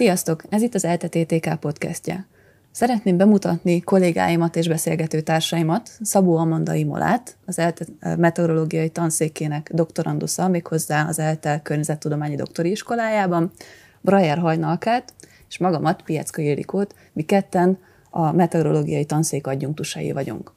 Sziasztok! Ez itt az ELTE-TTK podcastja. Szeretném bemutatni kollégáimat és beszélgető társaimat, Szabó Amanda Imolát, az ELTE meteorológiai tanszékének doktorandusza, méghozzá az ELTE környezettudományi doktori iskolájában, Brajer Hajnalkát, és magamat, Piecka Ildikót, mi ketten a meteorológiai tanszék adjunktusai vagyunk.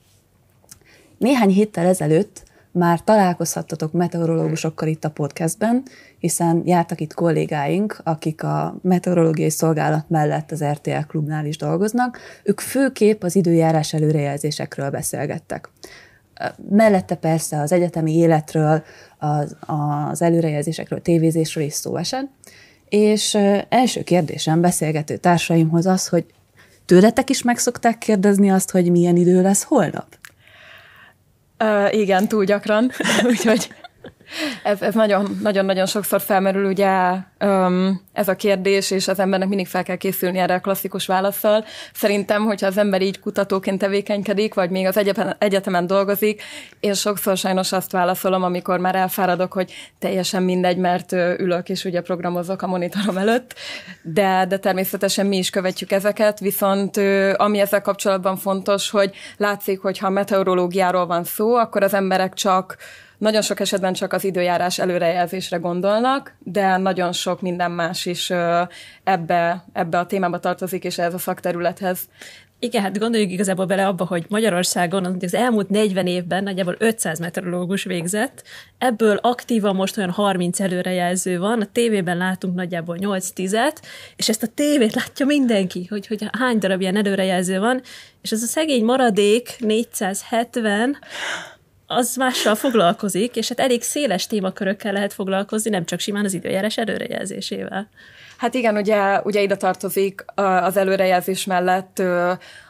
Néhány héttel ezelőtt már találkozhattatok meteorológusokkal itt a podcastben, hiszen jártak itt kollégáink, akik a meteorológiai szolgálat mellett az RTL klubnál is dolgoznak. Ők főképp az időjárás előrejelzésekről beszélgettek. Mellette persze az egyetemi életről, az, az előrejelzésekről, tévézésről is szó esett. És első kérdésem beszélgető társaimhoz az, hogy tőletek is meg szokták kérdezni azt, hogy milyen idő lesz holnap? Uh, igen, túl gyakran, úgyhogy ez, ez nagyon, nagyon-nagyon sokszor felmerül ugye um, ez a kérdés, és az embernek mindig fel kell készülni erre a klasszikus válaszsal. Szerintem, hogyha az ember így kutatóként tevékenykedik, vagy még az egyetemen, egyetemen dolgozik, én sokszor sajnos azt válaszolom, amikor már elfáradok, hogy teljesen mindegy, mert ülök és ugye programozok a monitorom előtt, de, de természetesen mi is követjük ezeket, viszont ami ezzel kapcsolatban fontos, hogy látszik, hogy ha meteorológiáról van szó, akkor az emberek csak nagyon sok esetben csak az időjárás előrejelzésre gondolnak, de nagyon sok minden más is ebbe, ebbe a témába tartozik, és ez a szakterülethez. Igen, hát gondoljuk igazából bele abba, hogy Magyarországon az elmúlt 40 évben nagyjából 500 meteorológus végzett, ebből aktívan most olyan 30 előrejelző van, a tévében látunk nagyjából 8-10-et, és ezt a tévét látja mindenki, hogy, hogy hány darab ilyen előrejelző van, és ez a szegény maradék 470, az mással foglalkozik, és hát elég széles témakörökkel lehet foglalkozni, nem csak simán az időjárás előrejelzésével. Hát igen, ugye, ugye ide tartozik az előrejelzés mellett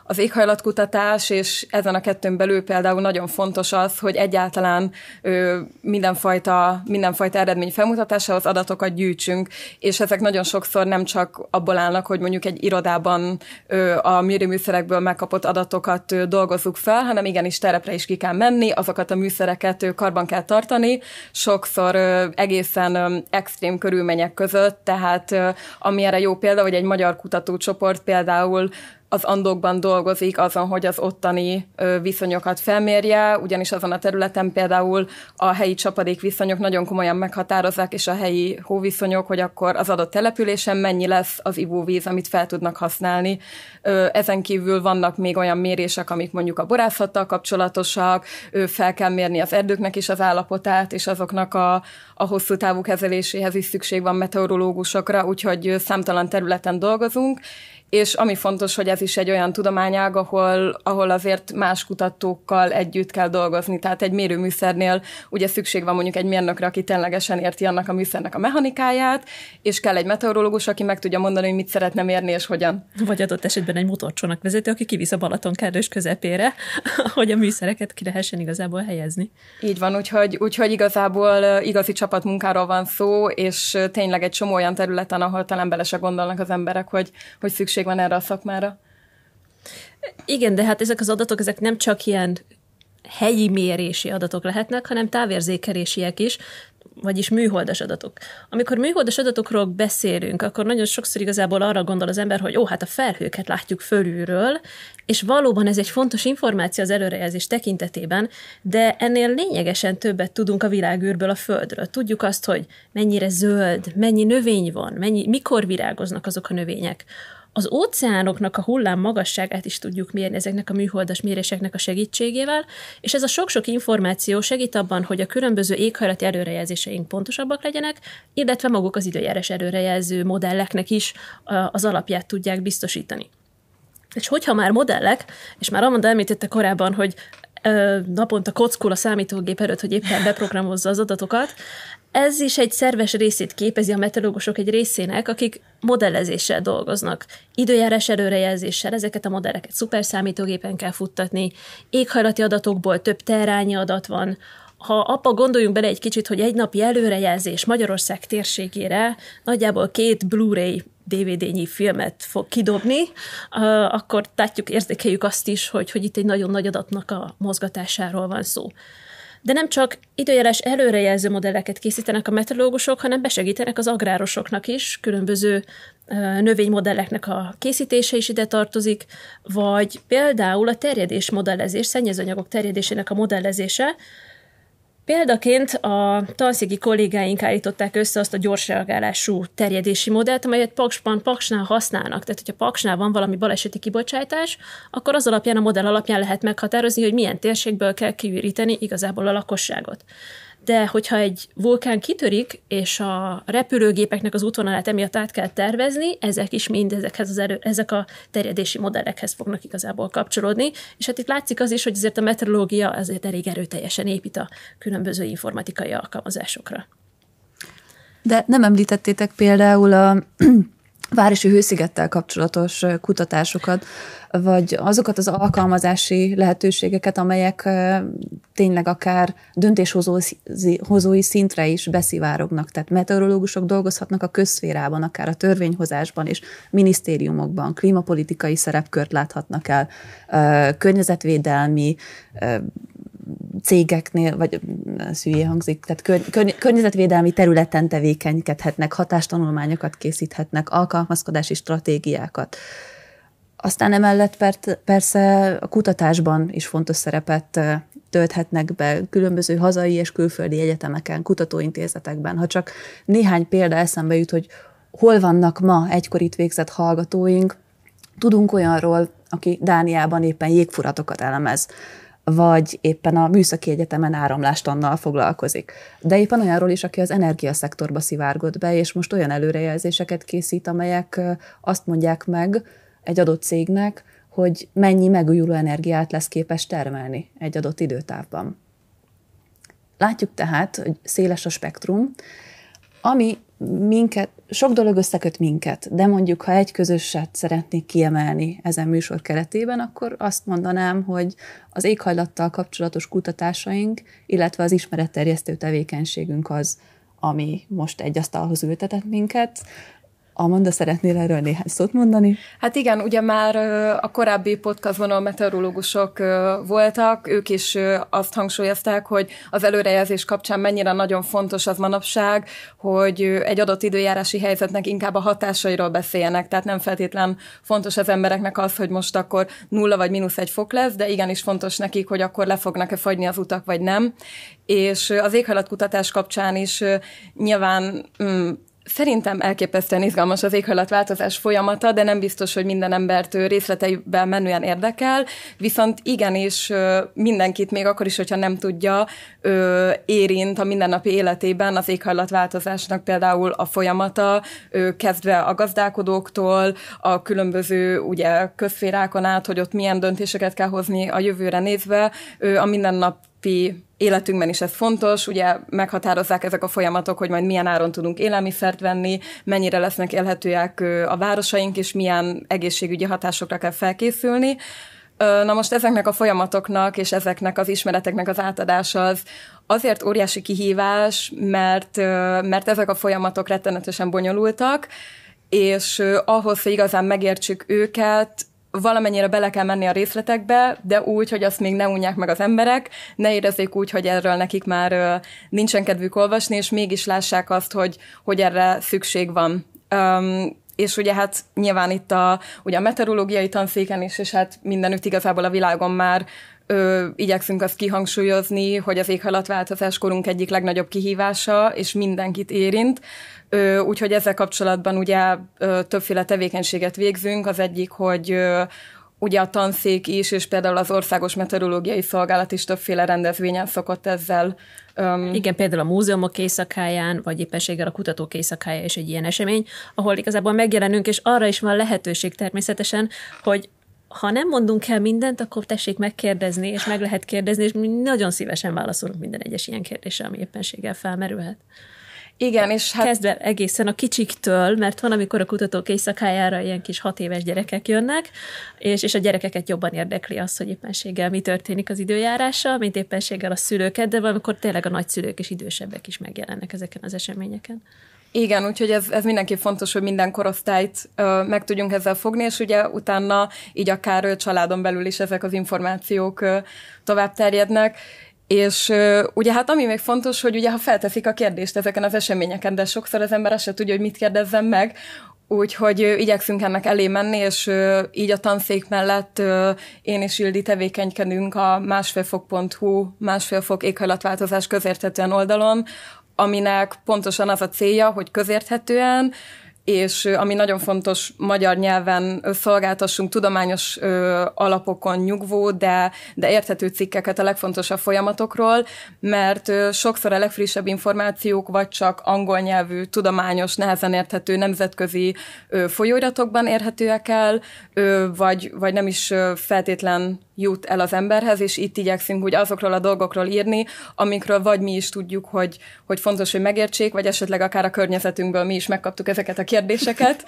az éghajlatkutatás, és ezen a kettőn belül például nagyon fontos az, hogy egyáltalán ö, mindenfajta, mindenfajta eredmény felmutatásához adatokat gyűjtsünk, és ezek nagyon sokszor nem csak abból állnak, hogy mondjuk egy irodában ö, a mérőműszerekből megkapott adatokat ö, dolgozzuk fel, hanem igenis terepre is ki kell menni, azokat a műszereket ö, karban kell tartani, sokszor ö, egészen ö, extrém körülmények között, tehát ö, ami erre jó példa, hogy egy magyar kutatócsoport például az andokban dolgozik azon, hogy az ottani viszonyokat felmérje, ugyanis azon a területen például a helyi csapadék viszonyok nagyon komolyan meghatározzák, és a helyi hóviszonyok, hogy akkor az adott településen mennyi lesz az ivóvíz, amit fel tudnak használni. Ezen kívül vannak még olyan mérések, amik mondjuk a borászattal kapcsolatosak, fel kell mérni az erdőknek is az állapotát, és azoknak a, a hosszú távú kezeléséhez is szükség van meteorológusokra, úgyhogy számtalan területen dolgozunk, és ami fontos, hogy ez is egy olyan tudományág, ahol, ahol azért más kutatókkal együtt kell dolgozni. Tehát egy mérőműszernél ugye szükség van mondjuk egy mérnökre, aki ténylegesen érti annak a műszernek a mechanikáját, és kell egy meteorológus, aki meg tudja mondani, hogy mit szeretne mérni és hogyan. Vagy adott esetben egy motorcsónak vezető, aki kivisz a Balaton kerdős közepére, hogy a műszereket ki lehessen igazából helyezni. Így van, úgyhogy, úgyhogy igazából igazi csapatmunkáról van szó, és tényleg egy csomó olyan területen, ahol talán bele se gondolnak az emberek, hogy, hogy szükség szükség van erre a szakmára. Igen, de hát ezek az adatok, ezek nem csak ilyen helyi mérési adatok lehetnek, hanem távérzékelésiek is, vagyis műholdas adatok. Amikor műholdas adatokról beszélünk, akkor nagyon sokszor igazából arra gondol az ember, hogy ó, hát a felhőket látjuk fölülről, és valóban ez egy fontos információ az előrejelzés tekintetében, de ennél lényegesen többet tudunk a világűrből, a Földről. Tudjuk azt, hogy mennyire zöld, mennyi növény van, mennyi, mikor virágoznak azok a növények. Az óceánoknak a hullám magasságát is tudjuk mérni ezeknek a műholdas méréseknek a segítségével, és ez a sok-sok információ segít abban, hogy a különböző éghajlati előrejelzéseink pontosabbak legyenek, illetve maguk az időjárás előrejelző modelleknek is az alapját tudják biztosítani. És hogyha már modellek, és már Amanda említette korábban, hogy naponta kockul a számítógép előtt, hogy éppen beprogramozza az adatokat, ez is egy szerves részét képezi a meteorológusok egy részének, akik modellezéssel dolgoznak. Időjárás előrejelzéssel ezeket a modelleket szuperszámítógépen kell futtatni, éghajlati adatokból több terányi adat van, ha apa gondoljunk bele egy kicsit, hogy egy napi előrejelzés Magyarország térségére nagyjából két Blu-ray DVD-nyi filmet fog kidobni, akkor látjuk, érzékeljük azt is, hogy, hogy itt egy nagyon nagy adatnak a mozgatásáról van szó. De nem csak időjárás előrejelző modelleket készítenek a meteorológusok, hanem besegítenek az agrárosoknak is, különböző növénymodelleknek a készítése is ide tartozik, vagy például a terjedés modellezés, szennyezőanyagok terjedésének a modellezése, Példaként a tanszéki kollégáink állították össze azt a gyors terjedési modellt, amelyet Paksban, Paksnál használnak. Tehát, hogyha Paksnál van valami baleseti kibocsátás, akkor az alapján, a modell alapján lehet meghatározni, hogy milyen térségből kell kiüríteni igazából a lakosságot de hogyha egy vulkán kitörik, és a repülőgépeknek az útvonalát emiatt át kell tervezni, ezek is mind ezekhez az erő, ezek a terjedési modellekhez fognak igazából kapcsolódni, és hát itt látszik az is, hogy azért a meteorológia azért elég erőteljesen épít a különböző informatikai alkalmazásokra. De nem említettétek például a városi hőszigettel kapcsolatos kutatásokat, vagy azokat az alkalmazási lehetőségeket, amelyek tényleg akár döntéshozói szintre is beszivárognak. Tehát meteorológusok dolgozhatnak a közszférában, akár a törvényhozásban és minisztériumokban, klímapolitikai szerepkört láthatnak el, környezetvédelmi cégeknél, vagy ez hülyé hangzik, tehát kör, kör, környezetvédelmi területen tevékenykedhetnek, hatástanulmányokat készíthetnek, alkalmazkodási stratégiákat. Aztán emellett persze a kutatásban is fontos szerepet tölthetnek be különböző hazai és külföldi egyetemeken, kutatóintézetekben. Ha csak néhány példa eszembe jut, hogy hol vannak ma egykor végzett hallgatóink, tudunk olyanról, aki Dániában éppen jégfuratokat elemez, vagy éppen a műszaki egyetemen áramlástannal foglalkozik. De éppen olyanról is, aki az energiaszektorba szivárgott be, és most olyan előrejelzéseket készít, amelyek azt mondják meg egy adott cégnek, hogy mennyi megújuló energiát lesz képes termelni egy adott időtávban. Látjuk tehát, hogy széles a spektrum, ami minket, sok dolog összeköt minket, de mondjuk, ha egy közösset szeretnék kiemelni ezen műsor keretében, akkor azt mondanám, hogy az éghajlattal kapcsolatos kutatásaink, illetve az ismeretterjesztő tevékenységünk az, ami most egy asztalhoz ültetett minket, Amanda, szeretnél erről néhány szót mondani? Hát igen, ugye már a korábbi podcastban a meteorológusok voltak, ők is azt hangsúlyozták, hogy az előrejelzés kapcsán mennyire nagyon fontos az manapság, hogy egy adott időjárási helyzetnek inkább a hatásairól beszéljenek, tehát nem feltétlen fontos az embereknek az, hogy most akkor nulla vagy mínusz egy fok lesz, de igenis fontos nekik, hogy akkor le fognak-e fagyni az utak, vagy nem. És az éghajlatkutatás kapcsán is nyilván mm, Szerintem elképesztően izgalmas az éghajlatváltozás folyamata, de nem biztos, hogy minden embert részleteiben menően érdekel, viszont igenis mindenkit, még akkor is, hogyha nem tudja, érint a mindennapi életében az éghajlatváltozásnak például a folyamata, kezdve a gazdálkodóktól, a különböző ugye közférákon át, hogy ott milyen döntéseket kell hozni a jövőre nézve, a mindennapi életünkben is ez fontos, ugye meghatározzák ezek a folyamatok, hogy majd milyen áron tudunk élelmiszert venni, mennyire lesznek élhetőek a városaink, és milyen egészségügyi hatásokra kell felkészülni. Na most ezeknek a folyamatoknak és ezeknek az ismereteknek az átadása az azért óriási kihívás, mert, mert ezek a folyamatok rettenetesen bonyolultak, és ahhoz, hogy igazán megértsük őket, valamennyire bele kell menni a részletekbe, de úgy, hogy azt még ne unják meg az emberek, ne érezzék úgy, hogy erről nekik már nincsen kedvük olvasni, és mégis lássák azt, hogy, hogy erre szükség van. Um, és ugye hát nyilván itt a, ugye a meteorológiai tanszéken is, és hát mindenütt igazából a világon már ö, igyekszünk azt kihangsúlyozni, hogy az éghajlatváltozás korunk egyik legnagyobb kihívása, és mindenkit érint. Ö, úgyhogy ezzel kapcsolatban ugye ö, többféle tevékenységet végzünk. Az egyik, hogy ö, ugye a tanszék is, és például az Országos Meteorológiai Szolgálat is többféle rendezvényen szokott ezzel. Um... Igen, például a múzeumok éjszakáján, vagy éppenséggel a kutatók éjszakája is egy ilyen esemény, ahol igazából megjelenünk, és arra is van lehetőség természetesen, hogy ha nem mondunk el mindent, akkor tessék megkérdezni, és meg lehet kérdezni, és mi nagyon szívesen válaszolunk minden egyes ilyen kérdésre, ami éppenséggel felmerülhet. Igen, és hát... Kezdve egészen a kicsiktől, mert van, amikor a kutatók éjszakájára ilyen kis hat éves gyerekek jönnek, és, és a gyerekeket jobban érdekli az, hogy éppenséggel mi történik az időjárással, mint éppenséggel a szülőket, de valamikor tényleg a nagyszülők és idősebbek is megjelennek ezeken az eseményeken. Igen, úgyhogy ez, ez mindenképp fontos, hogy minden korosztályt ö, meg tudjunk ezzel fogni, és ugye utána így akár családon belül is ezek az információk ö, tovább terjednek. És ugye hát ami még fontos, hogy ugye ha felteszik a kérdést ezeken az eseményeken, de sokszor az ember azt se tudja, hogy mit kérdezzen meg, Úgyhogy igyekszünk ennek elé menni, és így a tanszék mellett én és Ildi tevékenykedünk a másfélfok.hu, másfélfok éghajlatváltozás közérthetően oldalon, aminek pontosan az a célja, hogy közérthetően, és ami nagyon fontos, magyar nyelven szolgáltassunk tudományos ö, alapokon nyugvó, de, de érthető cikkeket a legfontosabb folyamatokról, mert ö, sokszor a legfrissebb információk vagy csak angol nyelvű, tudományos, nehezen érthető nemzetközi ö, folyóiratokban érhetőek el, ö, vagy, vagy nem is ö, feltétlen jut el az emberhez, és itt igyekszünk hogy azokról a dolgokról írni, amikről vagy mi is tudjuk, hogy, hogy fontos, hogy megértsék, vagy esetleg akár a környezetünkből mi is megkaptuk ezeket a kérdéseket.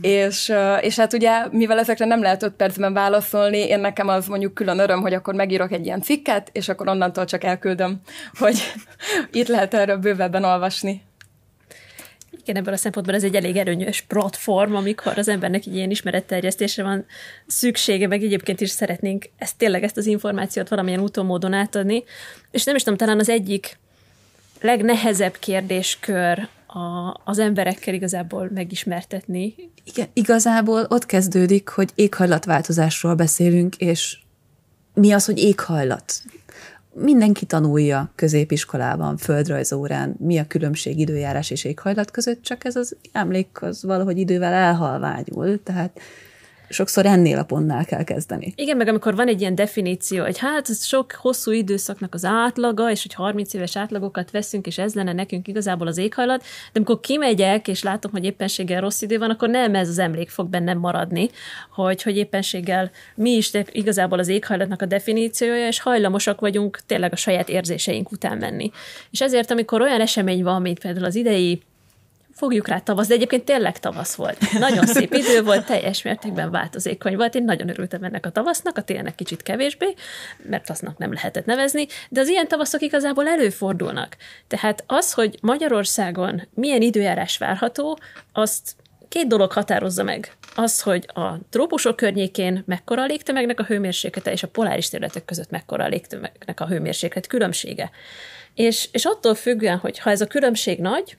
és, és hát ugye, mivel ezekre nem lehet öt percben válaszolni, én nekem az mondjuk külön öröm, hogy akkor megírok egy ilyen cikket, és akkor onnantól csak elküldöm, hogy itt lehet erről bővebben olvasni. Igen, ebből a szempontból ez egy elég erőnyös platform, amikor az embernek egy ilyen ismeretterjesztésre van szüksége, meg egyébként is szeretnénk ezt tényleg ezt az információt valamilyen úton, módon átadni. És nem is tudom, talán az egyik legnehezebb kérdéskör a, az emberekkel igazából megismertetni. Igen, igazából ott kezdődik, hogy éghajlatváltozásról beszélünk, és mi az, hogy éghajlat? mindenki tanulja középiskolában, földrajzórán, mi a különbség időjárás és éghajlat között, csak ez az emlék az valahogy idővel elhalványul, tehát sokszor ennél a pontnál kell kezdeni. Igen, meg amikor van egy ilyen definíció, hogy hát ez sok hosszú időszaknak az átlaga, és hogy 30 éves átlagokat veszünk, és ez lenne nekünk igazából az éghajlat, de amikor kimegyek, és látom, hogy éppenséggel rossz idő van, akkor nem ez az emlék fog bennem maradni, hogy, hogy éppenséggel mi is igazából az éghajlatnak a definíciója, és hajlamosak vagyunk tényleg a saját érzéseink után menni. És ezért, amikor olyan esemény van, mint például az idei fogjuk rá tavasz, de egyébként tényleg tavasz volt. Nagyon szép idő volt, teljes mértékben változékony volt. Én nagyon örültem ennek a tavasznak, a télnek kicsit kevésbé, mert aznak nem lehetett nevezni, de az ilyen tavaszok igazából előfordulnak. Tehát az, hogy Magyarországon milyen időjárás várható, azt két dolog határozza meg. Az, hogy a trópusok környékén mekkora a légtömegnek a hőmérséklete, és a poláris területek között mekkora a légtömegnek a hőmérséklet különbsége. És, és attól függően, hogy ha ez a különbség nagy,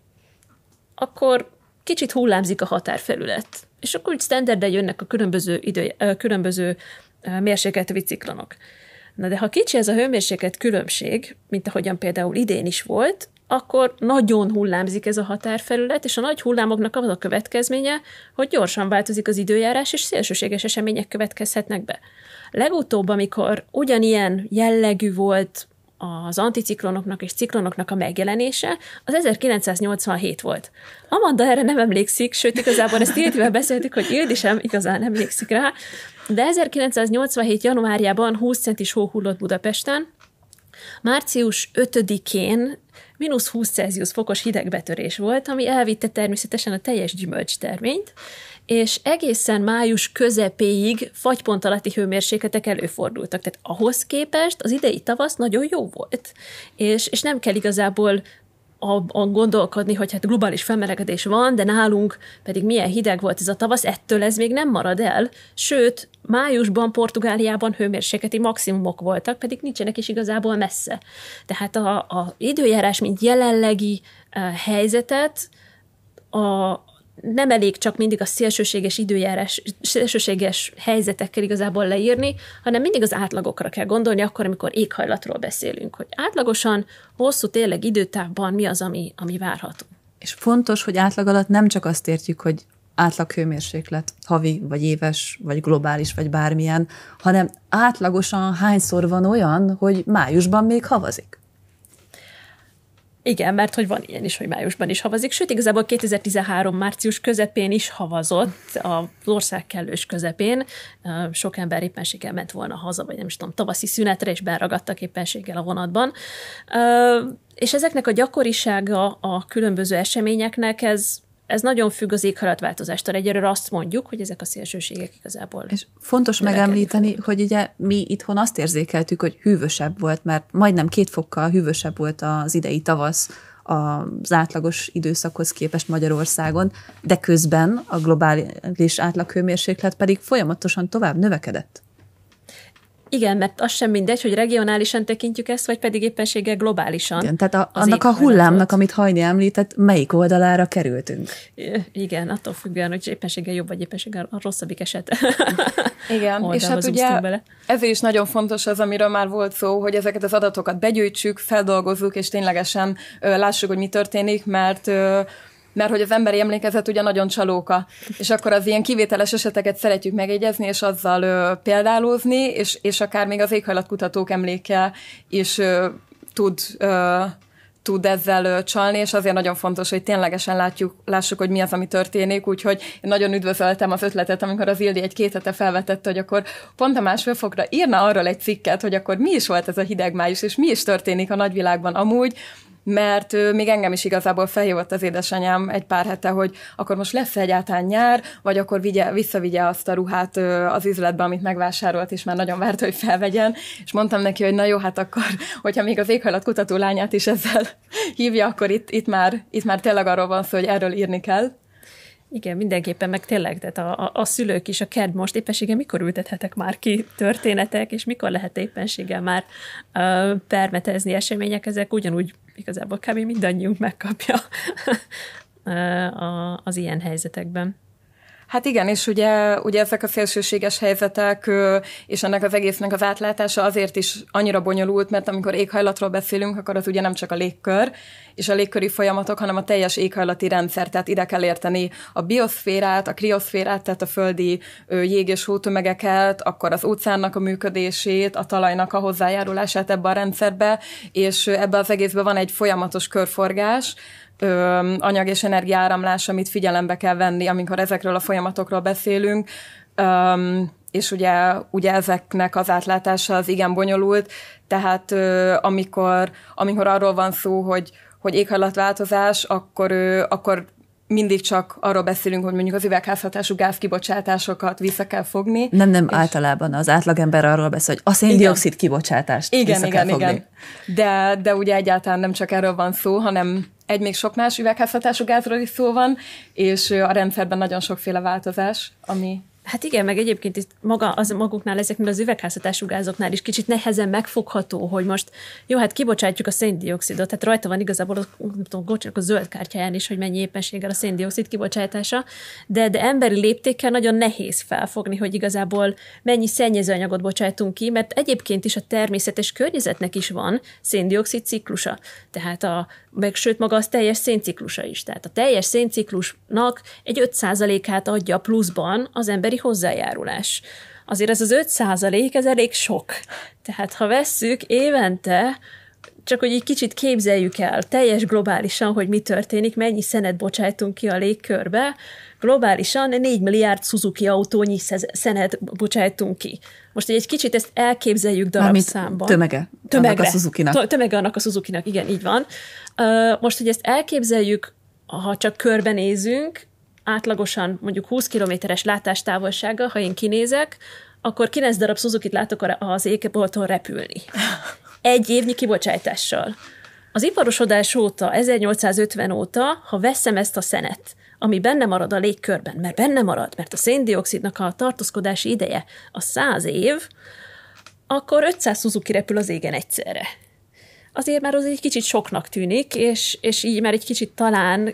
akkor kicsit hullámzik a határfelület. És akkor úgy standardre jönnek a különböző, idő, különböző mérsékelt biciklonok. Na de ha kicsi ez a hőmérséklet különbség, mint ahogyan például idén is volt, akkor nagyon hullámzik ez a határfelület, és a nagy hullámoknak az a következménye, hogy gyorsan változik az időjárás, és szélsőséges események következhetnek be. Legutóbb, amikor ugyanilyen jellegű volt az anticiklonoknak és ciklonoknak a megjelenése, az 1987 volt. Amanda erre nem emlékszik, sőt, igazából ezt Ildivel beszéltük, hogy Ildi sem igazán emlékszik rá, de 1987. januárjában 20 centis hó hullott Budapesten, március 5-én mínusz 20 Celsius fokos hidegbetörés volt, ami elvitte természetesen a teljes gyümölcsterményt, és egészen május közepéig fagypont alatti hőmérsékletek előfordultak. Tehát ahhoz képest az idei tavasz nagyon jó volt. És, és nem kell igazából abban gondolkodni, hogy hát globális felmelegedés van, de nálunk pedig milyen hideg volt ez a tavasz, ettől ez még nem marad el, sőt, májusban Portugáliában hőmérsékleti maximumok voltak, pedig nincsenek is igazából messze. Tehát a, a időjárás, mint jelenlegi uh, helyzetet a, nem elég csak mindig a szélsőséges időjárás, szélsőséges helyzetekkel igazából leírni, hanem mindig az átlagokra kell gondolni, akkor, amikor éghajlatról beszélünk, hogy átlagosan, hosszú tényleg időtávban mi az, ami, ami várható. És fontos, hogy átlag alatt nem csak azt értjük, hogy átlag hőmérséklet, havi, vagy éves, vagy globális, vagy bármilyen, hanem átlagosan hányszor van olyan, hogy májusban még havazik. Igen, mert hogy van ilyen is, hogy májusban is havazik, sőt, igazából 2013 március közepén is havazott, az ország kellős közepén. Sok ember éppenséggel ment volna haza, vagy nem is tudom, tavaszi szünetre, és beragadtak éppenséggel a vonatban. És ezeknek a gyakorisága a különböző eseményeknek, ez ez nagyon függ az éghajlatváltozástól. Egyelőre azt mondjuk, hogy ezek a szélsőségek igazából. És fontos megemlíteni, hogy ugye mi itthon azt érzékeltük, hogy hűvösebb volt, mert majdnem két fokkal hűvösebb volt az idei tavasz az átlagos időszakhoz képest Magyarországon, de közben a globális átlaghőmérséklet pedig folyamatosan tovább növekedett. Igen, mert az sem mindegy, hogy regionálisan tekintjük ezt, vagy pedig éppenséggel globálisan. Igen, tehát a, annak a hullámnak, amit Hajni említett, melyik oldalára kerültünk? Igen, attól függően, hogy éppenséggel jobb, vagy éppenséggel a rosszabbik eset. Igen, és hát ugye bele. ez is nagyon fontos az, amiről már volt szó, hogy ezeket az adatokat begyűjtsük, feldolgozzuk, és ténylegesen ö, lássuk, hogy mi történik, mert ö, mert hogy az emberi emlékezet ugye nagyon csalóka, és akkor az ilyen kivételes eseteket szeretjük megjegyezni, és azzal ö, példálózni, és, és akár még az éghajlatkutatók emléke is ö, tud ö, tud ezzel csalni, és azért nagyon fontos, hogy ténylegesen látjuk, lássuk, hogy mi az, ami történik, úgyhogy én nagyon üdvözöltem az ötletet, amikor az Ildi egy két hete felvetette, hogy akkor pont a másfél fokra írna arról egy cikket, hogy akkor mi is volt ez a hideg május, és mi is történik a nagyvilágban amúgy, mert még engem is igazából felhívott az édesanyám egy pár hete, hogy akkor most lesz egyáltalán nyár, vagy akkor vigye, visszavigye azt a ruhát az üzletbe, amit megvásárolt, és már nagyon várt, hogy felvegyen, és mondtam neki, hogy na jó, hát akkor, hogyha még az éghajlat kutató lányát is ezzel hívja, akkor itt, itt, már, itt már tényleg arról van szó, hogy erről írni kell. Igen, mindenképpen, meg tényleg, tehát a, a, a szülők is, a KED most éppenséggel mikor ültethetek már ki történetek, és mikor lehet éppenséggel már uh, permetezni események, ezek ugyanúgy igazából kb. mindannyiunk megkapja az ilyen helyzetekben. Hát igen, és ugye, ugye ezek a szélsőséges helyzetek és ennek az egésznek az átlátása azért is annyira bonyolult, mert amikor éghajlatról beszélünk, akkor az ugye nem csak a légkör és a légköri folyamatok, hanem a teljes éghajlati rendszer, tehát ide kell érteni a bioszférát, a krioszférát, tehát a földi jég- és hótömegeket, akkor az óceánnak a működését, a talajnak a hozzájárulását ebbe a rendszerbe, és ebbe az egészben van egy folyamatos körforgás, ö, anyag és energiáramlás, amit figyelembe kell venni, amikor ezekről a folyamatokról beszélünk. Ö, és ugye, ugye ezeknek az átlátása az igen bonyolult, tehát ö, amikor, amikor arról van szó, hogy, hogy éghajlatváltozás, akkor, ö, akkor mindig csak arról beszélünk, hogy mondjuk az üvegházhatású gázkibocsátásokat vissza kell fogni. Nem, nem, és... általában az átlagember arról beszél, hogy a széndiokszid kibocsátást igen, vissza igen, kell fogni. Igen, de, de ugye egyáltalán nem csak erről van szó, hanem egy még sok más üvegházhatású gázról is szó van, és a rendszerben nagyon sokféle változás, ami Hát igen, meg egyébként itt maga, az maguknál, ezeknél az üvegházhatású gázoknál is kicsit nehezen megfogható, hogy most jó, hát kibocsátjuk a széndiokszidot, tehát rajta van igazából a, tudom, a zöld kártyáján is, hogy mennyi éppenséggel a széndiokszid kibocsátása, de, de emberi léptékkel nagyon nehéz felfogni, hogy igazából mennyi szennyezőanyagot bocsátunk ki, mert egyébként is a természetes környezetnek is van széndiokszid ciklusa. Tehát a, meg sőt maga az teljes szénciklusa is. Tehát a teljes szénciklusnak egy 5%-át adja pluszban az emberi hozzájárulás. Azért ez az 5 százalék, ez elég sok. Tehát ha vesszük évente, csak hogy egy kicsit képzeljük el teljes globálisan, hogy mi történik, mennyi szenet bocsájtunk ki a légkörbe, globálisan 4 milliárd Suzuki autónyi szenet bocsájtunk ki. Most egy kicsit ezt elképzeljük darabszámban. Tömege. Tömegre. Annak a Suzuki-nak. Tömege annak a Suzuki-nak, igen, így van. Most, hogy ezt elképzeljük, ha csak körbenézünk, átlagosan mondjuk 20 kilométeres látástávolsággal, ha én kinézek, akkor 9 darab Suzuki-t látok az égbolton repülni. Egy évnyi kibocsátással. Az iparosodás óta, 1850 óta, ha veszem ezt a szenet, ami benne marad a légkörben, mert benne marad, mert a széndiokszidnak a tartózkodási ideje a 100 év, akkor 500 Suzuki repül az égen egyszerre. Azért már az egy kicsit soknak tűnik, és, és így már egy kicsit talán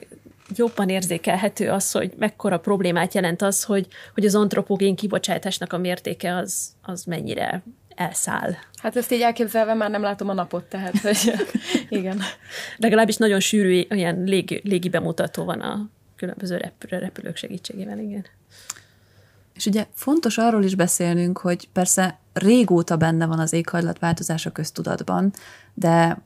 jobban érzékelhető az, hogy mekkora problémát jelent az, hogy, hogy az antropogén kibocsátásnak a mértéke az, az mennyire elszáll. Hát ezt így elképzelve már nem látom a napot, tehát hogy igen. Legalábbis nagyon sűrű olyan légi, légi bemutató van a különböző repülő, repülők segítségével, igen. És ugye fontos arról is beszélnünk, hogy persze régóta benne van az éghajlatváltozás a köztudatban, de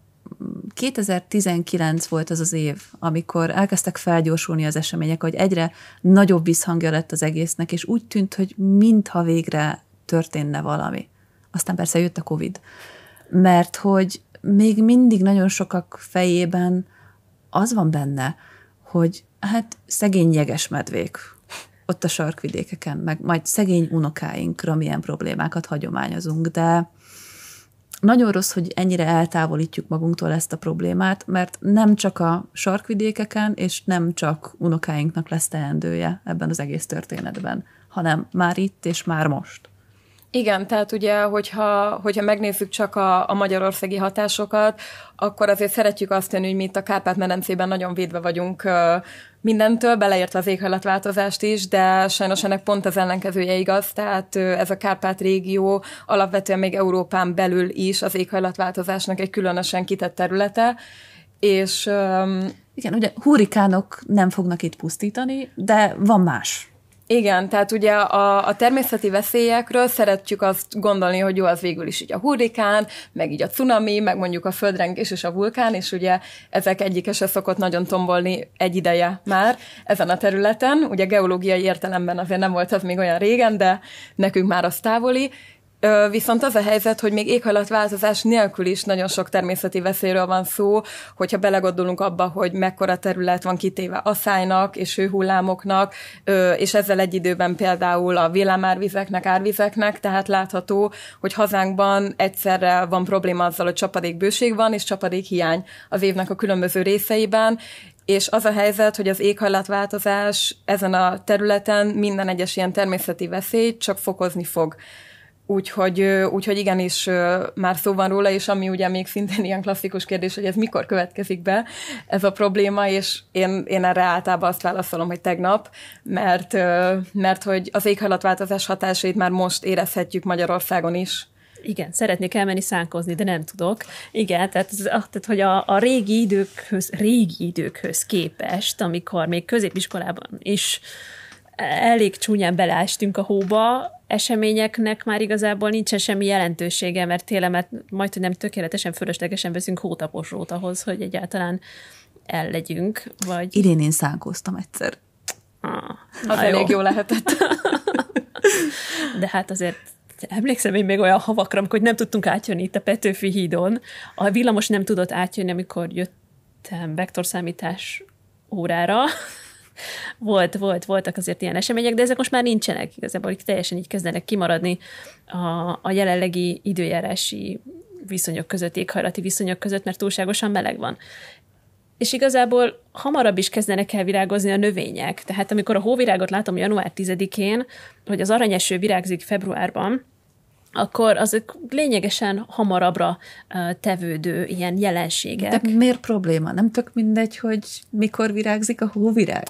2019 volt az az év, amikor elkezdtek felgyorsulni az események, hogy egyre nagyobb visszhangja lett az egésznek, és úgy tűnt, hogy mintha végre történne valami. Aztán persze jött a Covid. Mert hogy még mindig nagyon sokak fejében az van benne, hogy hát szegény jegesmedvék ott a sarkvidékeken, meg majd szegény unokáinkra milyen problémákat hagyományozunk, de nagyon rossz, hogy ennyire eltávolítjuk magunktól ezt a problémát, mert nem csak a sarkvidékeken, és nem csak unokáinknak lesz teendője ebben az egész történetben, hanem már itt és már most. Igen, tehát ugye, hogyha, hogyha megnézzük csak a, a magyarországi hatásokat, akkor azért szeretjük azt tenni, hogy mi itt a Kárpát-medencében nagyon védve vagyunk mindentől, beleértve az éghajlatváltozást is, de sajnos ennek pont az ellenkezője igaz, tehát ez a Kárpát régió alapvetően még Európán belül is az éghajlatváltozásnak egy különösen kitett területe, és... Igen, ugye hurikánok nem fognak itt pusztítani, de van más. Igen, tehát ugye a, a természeti veszélyekről szeretjük azt gondolni, hogy jó, az végül is így a hurrikán, meg így a cunami, meg mondjuk a földrengés és a vulkán, és ugye ezek egyike se szokott nagyon tombolni egy ideje már ezen a területen. Ugye geológiai értelemben azért nem volt az még olyan régen, de nekünk már az távoli, Viszont az a helyzet, hogy még éghajlatváltozás nélkül is nagyon sok természeti veszélyről van szó, hogyha belegondolunk abba, hogy mekkora terület van kitéve asszálynak és hőhullámoknak, és ezzel egy időben például a villámárvizeknek, árvizeknek, tehát látható, hogy hazánkban egyszerre van probléma azzal, hogy csapadékbőség van, és csapadékhiány az évnek a különböző részeiben, és az a helyzet, hogy az éghajlatváltozás ezen a területen minden egyes ilyen természeti veszélyt csak fokozni fog. Úgyhogy, úgyhogy igenis már szó van róla, és ami ugye még szintén ilyen klasszikus kérdés, hogy ez mikor következik be ez a probléma, és én, én erre általában azt válaszolom, hogy tegnap, mert, mert hogy az éghajlatváltozás hatásait már most érezhetjük Magyarországon is. Igen, szeretnék elmenni szánkozni, de nem tudok. Igen, tehát, ah, tehát hogy a, a régi időkhöz, régi időkhöz képest, amikor még középiskolában is elég csúnyán beleástünk a hóba, eseményeknek már igazából nincsen semmi jelentősége, mert télemet majd, hogy nem tökéletesen fölöslegesen veszünk hótaposót ahhoz, hogy egyáltalán el legyünk. Vagy... Idén én szánkoztam egyszer. Ah, az jó. elég jó lehetett. De hát azért emlékszem én még olyan havakra, amikor nem tudtunk átjönni itt a Petőfi hídon. A villamos nem tudott átjönni, amikor jöttem vektorszámítás órára, volt, volt, voltak azért ilyen események, de ezek most már nincsenek igazából, teljesen így kezdenek kimaradni a, a jelenlegi időjárási viszonyok között, éghajlati viszonyok között, mert túlságosan meleg van. És igazából hamarabb is kezdenek el virágozni a növények. Tehát amikor a hóvirágot látom január 10-én, hogy az aranyeső virágzik februárban, akkor azok lényegesen hamarabbra tevődő ilyen jelenségek. De miért probléma? Nem tök mindegy, hogy mikor virágzik a hóvirág?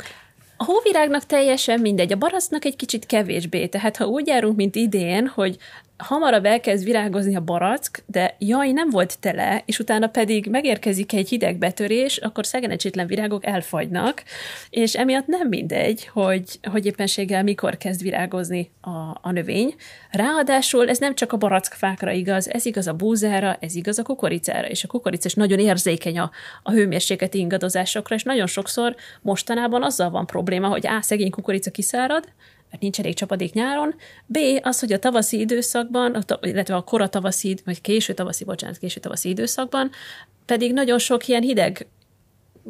A hóvirágnak teljesen mindegy, a barasznak egy kicsit kevésbé. Tehát ha úgy járunk, mint idén, hogy hamarabb elkezd virágozni a barack, de jaj, nem volt tele, és utána pedig megérkezik egy hideg betörés, akkor szegenecsétlen virágok elfagynak, és emiatt nem mindegy, hogy, hogy éppenséggel mikor kezd virágozni a, a növény. Ráadásul ez nem csak a barackfákra igaz, ez igaz a búzára, ez igaz a kukoricára, és a kukorica is nagyon érzékeny a, a hőmérsékleti ingadozásokra, és nagyon sokszor mostanában azzal van probléma, hogy á, szegény kukorica kiszárad, mert nincs elég csapadék nyáron. B, az, hogy a tavaszi időszakban, illetve a kora tavaszi, vagy késő tavaszi, bocsánat, késő tavaszi időszakban pedig nagyon sok ilyen hideg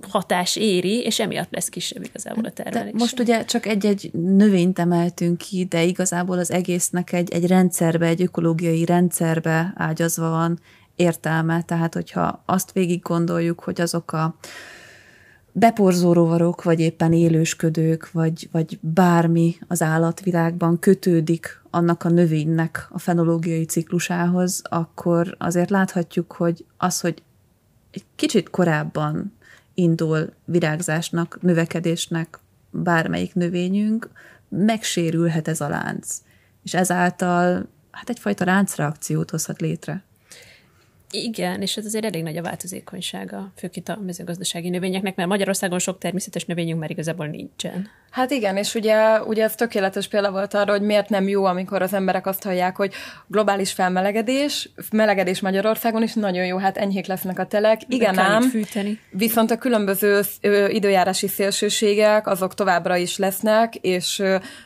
hatás éri, és emiatt lesz kisebb igazából a termelés. De most ugye csak egy-egy növényt emeltünk ki, de igazából az egésznek egy, egy rendszerbe, egy ökológiai rendszerbe ágyazva van értelme. Tehát, hogyha azt végig gondoljuk, hogy azok a beporzó rovarok, vagy éppen élősködők, vagy, vagy bármi az állatvilágban kötődik annak a növénynek a fenológiai ciklusához, akkor azért láthatjuk, hogy az, hogy egy kicsit korábban indul virágzásnak, növekedésnek bármelyik növényünk, megsérülhet ez a lánc. És ezáltal hát egyfajta láncreakciót hozhat létre. Igen, és ez azért elég nagy a változékonysága, főként a mezőgazdasági növényeknek, mert Magyarországon sok természetes növényünk már igazából nincsen. Hát igen, és ugye, ugye ez tökéletes példa volt arra, hogy miért nem jó, amikor az emberek azt hallják, hogy globális felmelegedés, melegedés Magyarországon is nagyon jó, hát enyhék lesznek a telek. Igen ám, fűteni. viszont a különböző időjárási szélsőségek, azok továbbra is lesznek, és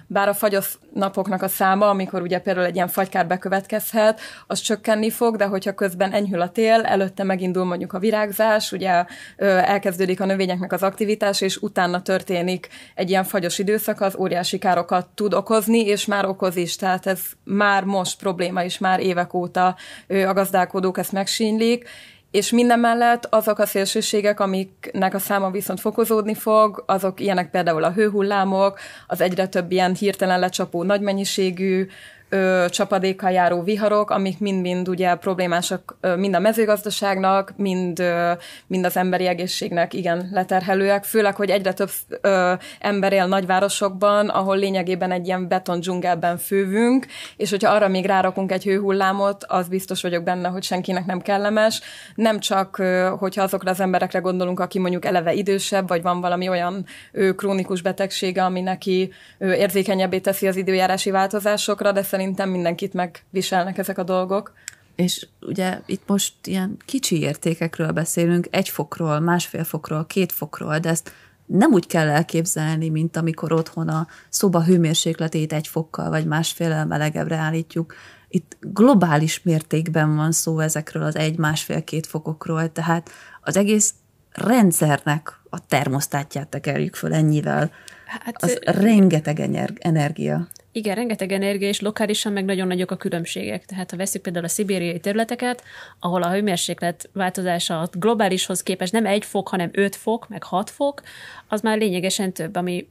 bár a fagyos napoknak a száma, amikor ugye például egy ilyen fagykár bekövetkezhet, az csökkenni fog, de hogyha közben enyhül a tél, előtte megindul mondjuk a virágzás, ugye elkezdődik a növényeknek az aktivitás, és utána történik egy ilyen fagyos időszak, az óriási károkat tud okozni, és már okoz is, tehát ez már most probléma, és már évek óta a gazdálkodók ezt megsínylik, és minden mellett azok a szélsőségek, amiknek a száma viszont fokozódni fog, azok ilyenek például a hőhullámok, az egyre több ilyen hirtelen lecsapó nagy mennyiségű ö, csapadékkal járó viharok, amik mind-mind ugye problémásak ö, mind a mezőgazdaságnak, mind, ö, mind az emberi egészségnek igen leterhelőek, főleg, hogy egyre több ö, ember él nagyvárosokban, ahol lényegében egy ilyen beton dzsungelben fővünk, és hogyha arra még rárakunk egy hőhullámot, az biztos vagyok benne, hogy senkinek nem kellemes. Nem csak, ö, hogyha azokra az emberekre gondolunk, aki mondjuk eleve idősebb, vagy van valami olyan ö, krónikus betegsége, ami neki ö, érzékenyebbé teszi az időjárási változásokra, de szerintem mindenkit megviselnek ezek a dolgok. És ugye itt most ilyen kicsi értékekről beszélünk, egy fokról, másfél fokról, két fokról, de ezt nem úgy kell elképzelni, mint amikor otthon a szoba hőmérsékletét egy fokkal vagy másfél melegebbre állítjuk. Itt globális mértékben van szó ezekről az egy-másfél-két fokokról, tehát az egész rendszernek a termosztátját tekerjük föl ennyivel. Hát, az rengeteg energia. Igen, rengeteg energia, és lokálisan meg nagyon nagyok a különbségek. Tehát ha veszük például a szibériai területeket, ahol a hőmérséklet változása globálishoz képest nem egy fok, hanem öt fok, meg hat fok, az már lényegesen több, ami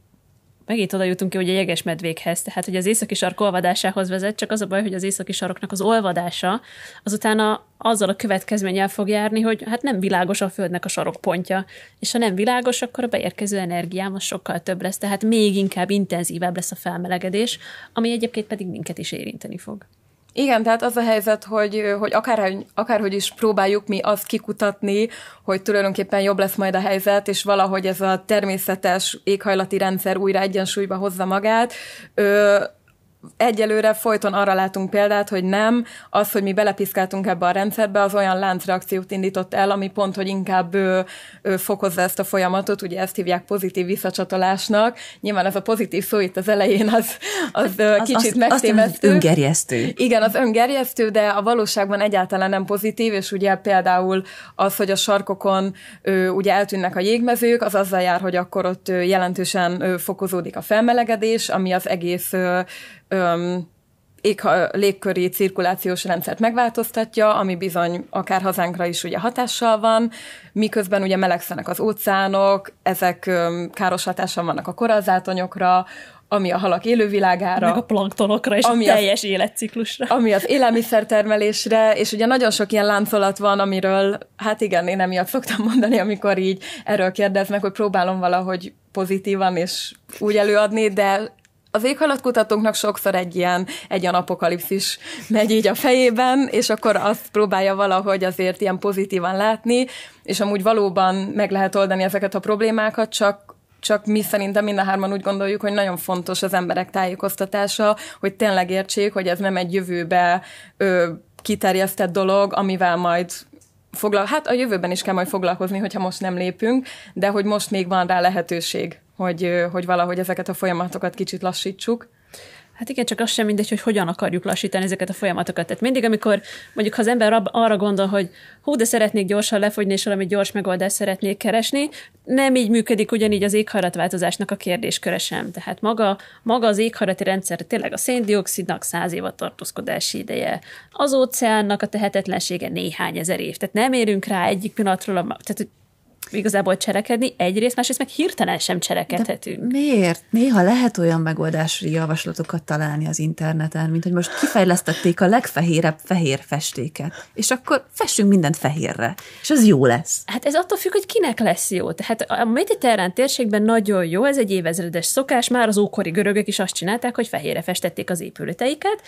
megint oda jutunk ki, hogy a jeges medvékhez, tehát hogy az északi sark olvadásához vezet, csak az a baj, hogy az északi saroknak az olvadása azután azzal a következménnyel fog járni, hogy hát nem világos a Földnek a sarokpontja, és ha nem világos, akkor a beérkező energiám az sokkal több lesz, tehát még inkább intenzívebb lesz a felmelegedés, ami egyébként pedig minket is érinteni fog. Igen, tehát az a helyzet, hogy, hogy akár, akárhogy is próbáljuk mi azt kikutatni, hogy tulajdonképpen jobb lesz majd a helyzet, és valahogy ez a természetes éghajlati rendszer újra egyensúlyba hozza magát, ö, egyelőre folyton arra látunk példát, hogy nem, az, hogy mi belepiszkáltunk ebbe a rendszerbe, az olyan láncreakciót indított el, ami pont, hogy inkább ö, ö, fokozza ezt a folyamatot, ugye ezt hívják pozitív visszacsatolásnak. Nyilván ez a pozitív szó itt az elején az, az, az kicsit az, megtévesztő. Az öngerjesztő. Igen, az öngerjesztő, de a valóságban egyáltalán nem pozitív, és ugye például az, hogy a sarkokon ö, ugye eltűnnek a jégmezők, az azzal jár, hogy akkor ott jelentősen fokozódik a felmelegedés, ami az egész öm, égha, légköri cirkulációs rendszert megváltoztatja, ami bizony akár hazánkra is ugye hatással van, miközben ugye melegszenek az óceánok, ezek öm, káros hatással vannak a korallzátonyokra, ami a halak élővilágára. Meg a planktonokra és ami a teljes az, életciklusra. Ami az élelmiszertermelésre, és ugye nagyon sok ilyen láncolat van, amiről, hát igen, én emiatt szoktam mondani, amikor így erről kérdeznek, hogy próbálom valahogy pozitívan és úgy előadni, de az éghajlatkutatóknak sokszor egy ilyen, egy ilyen apokalipszis megy így a fejében, és akkor azt próbálja valahogy azért ilyen pozitívan látni, és amúgy valóban meg lehet oldani ezeket a problémákat, csak csak mi szerintem mind a hárman úgy gondoljuk, hogy nagyon fontos az emberek tájékoztatása, hogy tényleg értsék, hogy ez nem egy jövőbe ö, kiterjesztett dolog, amivel majd foglal, hát a jövőben is kell majd foglalkozni, hogyha most nem lépünk, de hogy most még van rá lehetőség hogy, hogy valahogy ezeket a folyamatokat kicsit lassítsuk. Hát igen, csak az sem mindegy, hogy hogyan akarjuk lassítani ezeket a folyamatokat. Tehát mindig, amikor mondjuk ha az ember arra gondol, hogy hú, de szeretnék gyorsan lefogyni, és valami gyors megoldást szeretnék keresni, nem így működik ugyanígy az éghajlatváltozásnak a kérdésköre sem. Tehát maga, maga az éghajlati rendszer tényleg a széndiokszidnak száz év a tartózkodási ideje, az óceánnak a tehetetlensége néhány ezer év. Tehát nem érünk rá egyik pillanatról, a, tehát igazából cselekedni, egyrészt, másrészt meg hirtelen sem cselekedhetünk. De miért? Néha lehet olyan megoldási javaslatokat találni az interneten, mint hogy most kifejlesztették a legfehérebb fehér festéket, és akkor fessünk mindent fehérre, és az jó lesz. Hát ez attól függ, hogy kinek lesz jó. Tehát a mediterrán térségben nagyon jó, ez egy évezredes szokás, már az ókori görögök is azt csinálták, hogy fehérre festették az épületeiket,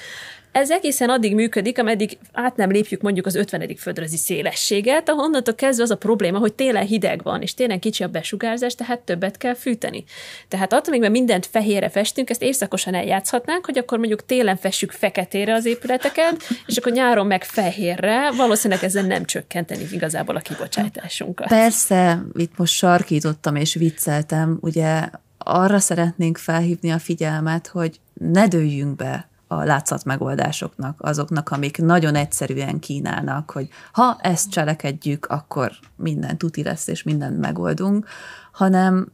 ez egészen addig működik, ameddig át nem lépjük mondjuk az 50. földrajzi szélességet, ahonnantól kezdve az a probléma, hogy télen hideg van, és télen kicsi a besugárzás, tehát többet kell fűteni. Tehát attól, még mindent fehérre festünk, ezt érszakosan eljátszhatnánk, hogy akkor mondjuk télen fessük feketére az épületeket, és akkor nyáron meg fehérre, valószínűleg ezzel nem csökkenteni igazából a kibocsátásunkat. Persze, itt most sarkítottam és vicceltem, ugye arra szeretnénk felhívni a figyelmet, hogy ne dőljünk be a látszat megoldásoknak, azoknak, amik nagyon egyszerűen kínálnak, hogy ha ezt cselekedjük, akkor minden tuti lesz, és mindent megoldunk, hanem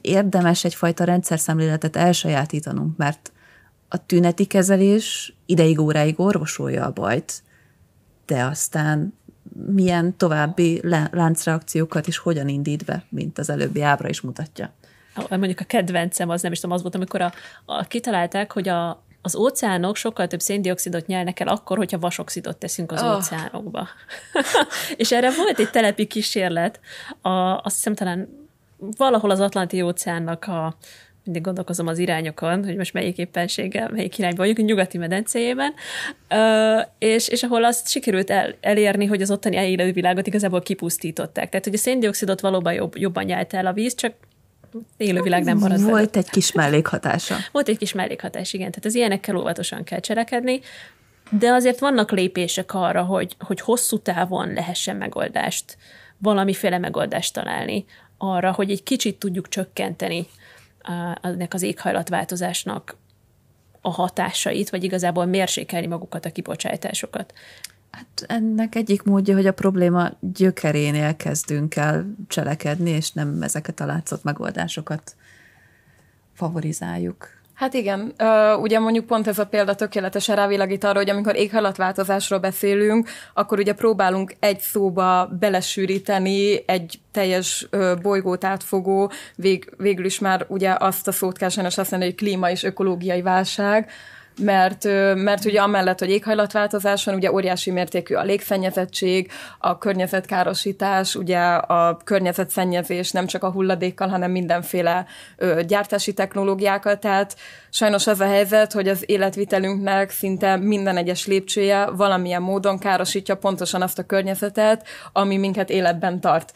érdemes egyfajta rendszerszemléletet elsajátítanunk, mert a tüneti kezelés ideig óráig orvosolja a bajt, de aztán milyen további láncreakciókat is hogyan indít be, mint az előbbi ábra is mutatja. Mondjuk a kedvencem az nem is tudom, az volt, amikor a, a kitalálták, hogy a, az óceánok sokkal több széndiokszidot nyelnek el akkor, hogyha vasoxidot teszünk az oh. óceánokba. és erre volt egy telepi kísérlet, a, azt hiszem talán valahol az Atlanti óceánnak a mindig gondolkozom az irányokon, hogy most melyik éppenséggel, melyik irányban vagyunk, nyugati medencéjében, és, és ahol azt sikerült el, elérni, hogy az ottani világot igazából kipusztították. Tehát, hogy a széndiokszidot valóban jobb, jobban nyelt el a víz, csak élővilág nem maradt. Volt egy kis mellékhatása. Volt egy kis mellékhatás, igen. Tehát az ilyenekkel óvatosan kell cselekedni, de azért vannak lépések arra, hogy, hogy hosszú távon lehessen megoldást, valamiféle megoldást találni arra, hogy egy kicsit tudjuk csökkenteni ennek az éghajlatváltozásnak a hatásait, vagy igazából mérsékelni magukat a kibocsátásokat. Hát ennek egyik módja, hogy a probléma gyökerénél kezdünk el cselekedni, és nem ezeket a látszott megoldásokat favorizáljuk. Hát igen, ugye mondjuk pont ez a példa tökéletesen rávilágít arra, hogy amikor éghajlatváltozásról beszélünk, akkor ugye próbálunk egy szóba belesűríteni egy teljes bolygót átfogó, vég, végül is már ugye azt a szót kell sajnos mondani, hogy klíma és ökológiai válság, mert, mert ugye amellett, hogy éghajlatváltozás van, ugye óriási mértékű a légszennyezettség, a környezetkárosítás, ugye a környezetszennyezés nem csak a hulladékkal, hanem mindenféle ö, gyártási technológiákkal, tehát sajnos az a helyzet, hogy az életvitelünknek szinte minden egyes lépcsője valamilyen módon károsítja pontosan azt a környezetet, ami minket életben tart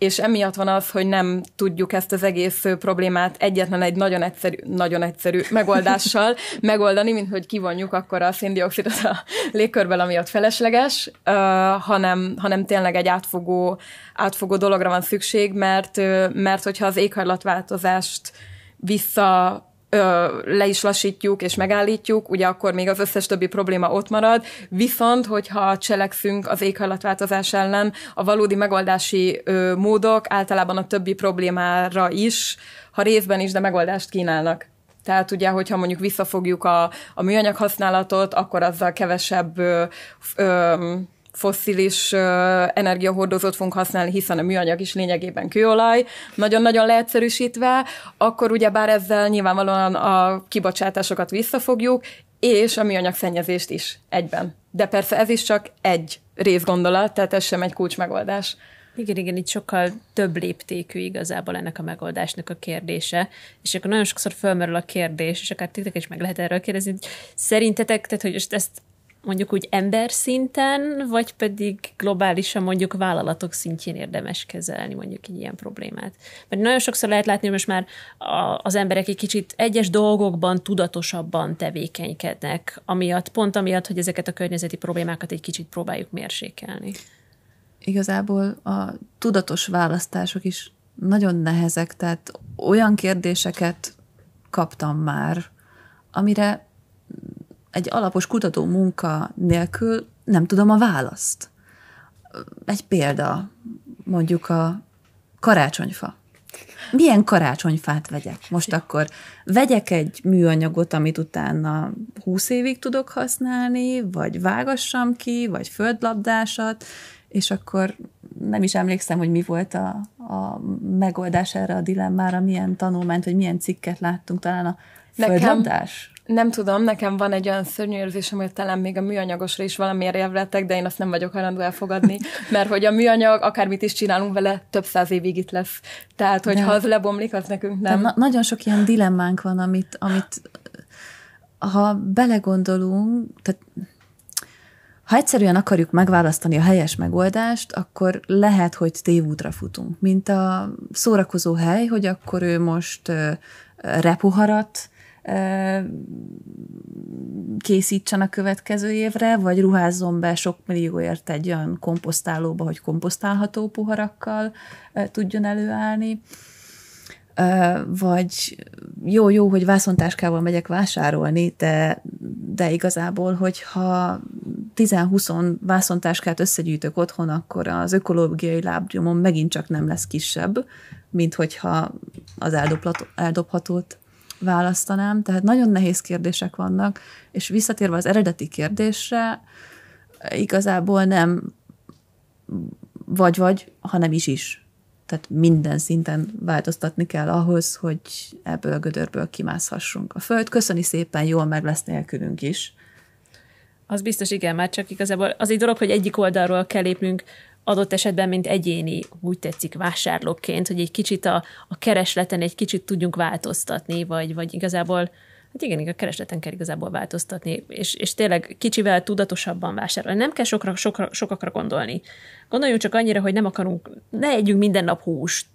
és emiatt van az, hogy nem tudjuk ezt az egész problémát egyetlen egy nagyon egyszerű, nagyon egyszerű megoldással megoldani, mint hogy kivonjuk akkor a széndiokszidot a légkörből, ami ott felesleges, uh, hanem, hanem tényleg egy átfogó, átfogó dologra van szükség, mert, mert hogyha az éghajlatváltozást vissza ö, le is lassítjuk és megállítjuk, ugye akkor még az összes többi probléma ott marad, viszont hogyha cselekszünk az éghajlatváltozás ellen, a valódi megoldási ö, módok általában a többi problémára is, ha részben is, de megoldást kínálnak. Tehát ugye, hogyha mondjuk visszafogjuk a, a műanyag használatot, akkor azzal kevesebb ö, ö, fosszilis energiahordozót fogunk használni, hiszen a műanyag is lényegében kőolaj, nagyon-nagyon leegyszerűsítve, akkor ugye bár ezzel nyilvánvalóan a kibocsátásokat visszafogjuk, és a műanyag szennyezést is egyben. De persze ez is csak egy részgondolat, tehát ez sem egy kulcsmegoldás. Igen, igen, itt sokkal több léptékű igazából ennek a megoldásnak a kérdése, és akkor nagyon sokszor fölmerül a kérdés, és akár titeket is meg lehet erről kérdezni, hogy szerintetek, tehát hogy ezt mondjuk úgy ember szinten, vagy pedig globálisan mondjuk vállalatok szintjén érdemes kezelni mondjuk egy ilyen problémát. Mert nagyon sokszor lehet látni, hogy most már az emberek egy kicsit egyes dolgokban tudatosabban tevékenykednek, amiatt, pont amiatt, hogy ezeket a környezeti problémákat egy kicsit próbáljuk mérsékelni. Igazából a tudatos választások is nagyon nehezek, tehát olyan kérdéseket kaptam már, amire egy alapos kutató munka nélkül nem tudom a választ. Egy példa, mondjuk a karácsonyfa. Milyen karácsonyfát vegyek? Most akkor vegyek egy műanyagot, amit utána húsz évig tudok használni, vagy vágassam ki, vagy földlabdásat, és akkor nem is emlékszem, hogy mi volt a, a megoldás erre a dilemmára, milyen tanulmányt, vagy milyen cikket láttunk, talán a földlabdás? Nem tudom, nekem van egy olyan szörnyű érzésem, hogy talán még a műanyagosra is valamiért érveltek, de én azt nem vagyok hajlandó elfogadni, mert hogy a műanyag, akármit is csinálunk vele, több száz évig itt lesz. Tehát, hogy de, ha az lebomlik, az nekünk nem. Na- nagyon sok ilyen dilemmánk van, amit, amit ha belegondolunk, tehát ha egyszerűen akarjuk megválasztani a helyes megoldást, akkor lehet, hogy tévútra futunk. Mint a szórakozó hely, hogy akkor ő most repuharat készítsen a következő évre, vagy ruházzon be sok millióért egy olyan komposztálóba, hogy komposztálható poharakkal tudjon előállni? Vagy jó-jó, hogy vászontáskával megyek vásárolni, de, de igazából, hogyha 10-20 vászontáskát összegyűjtök otthon, akkor az ökológiai lábnyomon megint csak nem lesz kisebb, mint hogyha az eldobhatót választanám, tehát nagyon nehéz kérdések vannak, és visszatérve az eredeti kérdésre, igazából nem vagy-vagy, hanem is is. tehát minden szinten változtatni kell ahhoz, hogy ebből a gödörből kimászhassunk. A Föld köszöni szépen, jól meg lesz nélkülünk is. Az biztos, igen, már csak igazából az egy dolog, hogy egyik oldalról kell lépnünk adott esetben, mint egyéni, úgy tetszik, vásárlóként, hogy egy kicsit a, a keresleten egy kicsit tudjunk változtatni, vagy, vagy igazából Hát igen, a keresleten kell igazából változtatni, és, és tényleg kicsivel tudatosabban vásárolni. Nem kell sokra, sokra, sokakra gondolni. Gondoljunk csak annyira, hogy nem akarunk, ne együnk minden nap húst,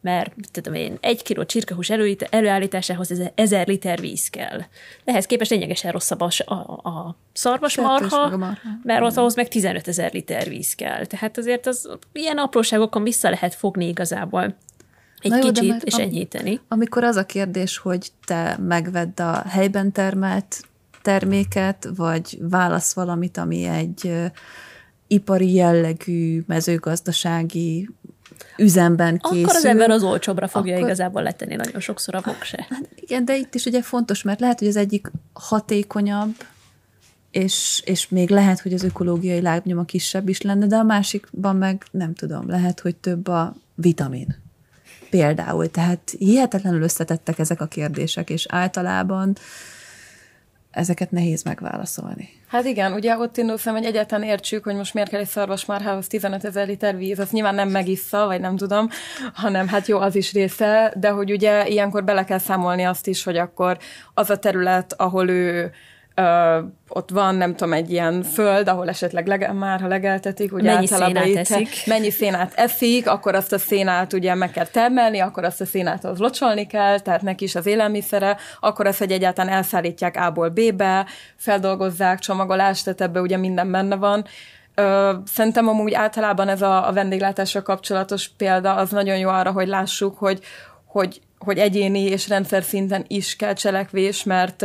mert tudom én, egy kiló csirkehús előállításához ezer liter víz kell. Ehhez képest lényegesen rosszabb a, a, a szarvasmarha, mert ott ahhoz meg 15 ezer liter víz kell. Tehát azért az ilyen apróságokon vissza lehet fogni igazából egy jó, kicsit, és am- enyhíteni. Amikor az a kérdés, hogy te megvedd a helyben termelt terméket, vagy válasz valamit, ami egy ipari jellegű, mezőgazdasági üzemben készül. Akkor az ember az olcsóbbra fogja akkor... igazából letenni nagyon sokszor a vokse. Hát igen, de itt is ugye fontos, mert lehet, hogy az egyik hatékonyabb, és, és még lehet, hogy az ökológiai lábnyoma kisebb is lenne, de a másikban meg nem tudom, lehet, hogy több a vitamin. Például, tehát hihetetlenül összetettek ezek a kérdések, és általában ezeket nehéz megválaszolni. Hát igen, ugye ott indulszem, hogy egyáltalán értsük, hogy most miért kell egy szarvasmarhához 15 ezer liter víz, azt nyilván nem megissza, vagy nem tudom, hanem hát jó, az is része, de hogy ugye ilyenkor bele kell számolni azt is, hogy akkor az a terület, ahol ő ö, ott van, nem tudom, egy ilyen föld, ahol esetleg lege, már, ha legeltetik, ugye mennyi szénát itt, eszik. Mennyi szénát eszik, akkor azt a szénát ugye meg kell termelni, akkor azt a szénát az locsolni kell, tehát neki is az élelmiszere, akkor azt, hogy egyáltalán elszállítják A-ból B-be, feldolgozzák, csomagolást, tehát ebbe ugye minden benne van. Ö, szerintem amúgy általában ez a, a vendéglátásra kapcsolatos példa az nagyon jó arra, hogy lássuk, hogy, hogy, hogy egyéni és rendszer szinten is kell cselekvés, mert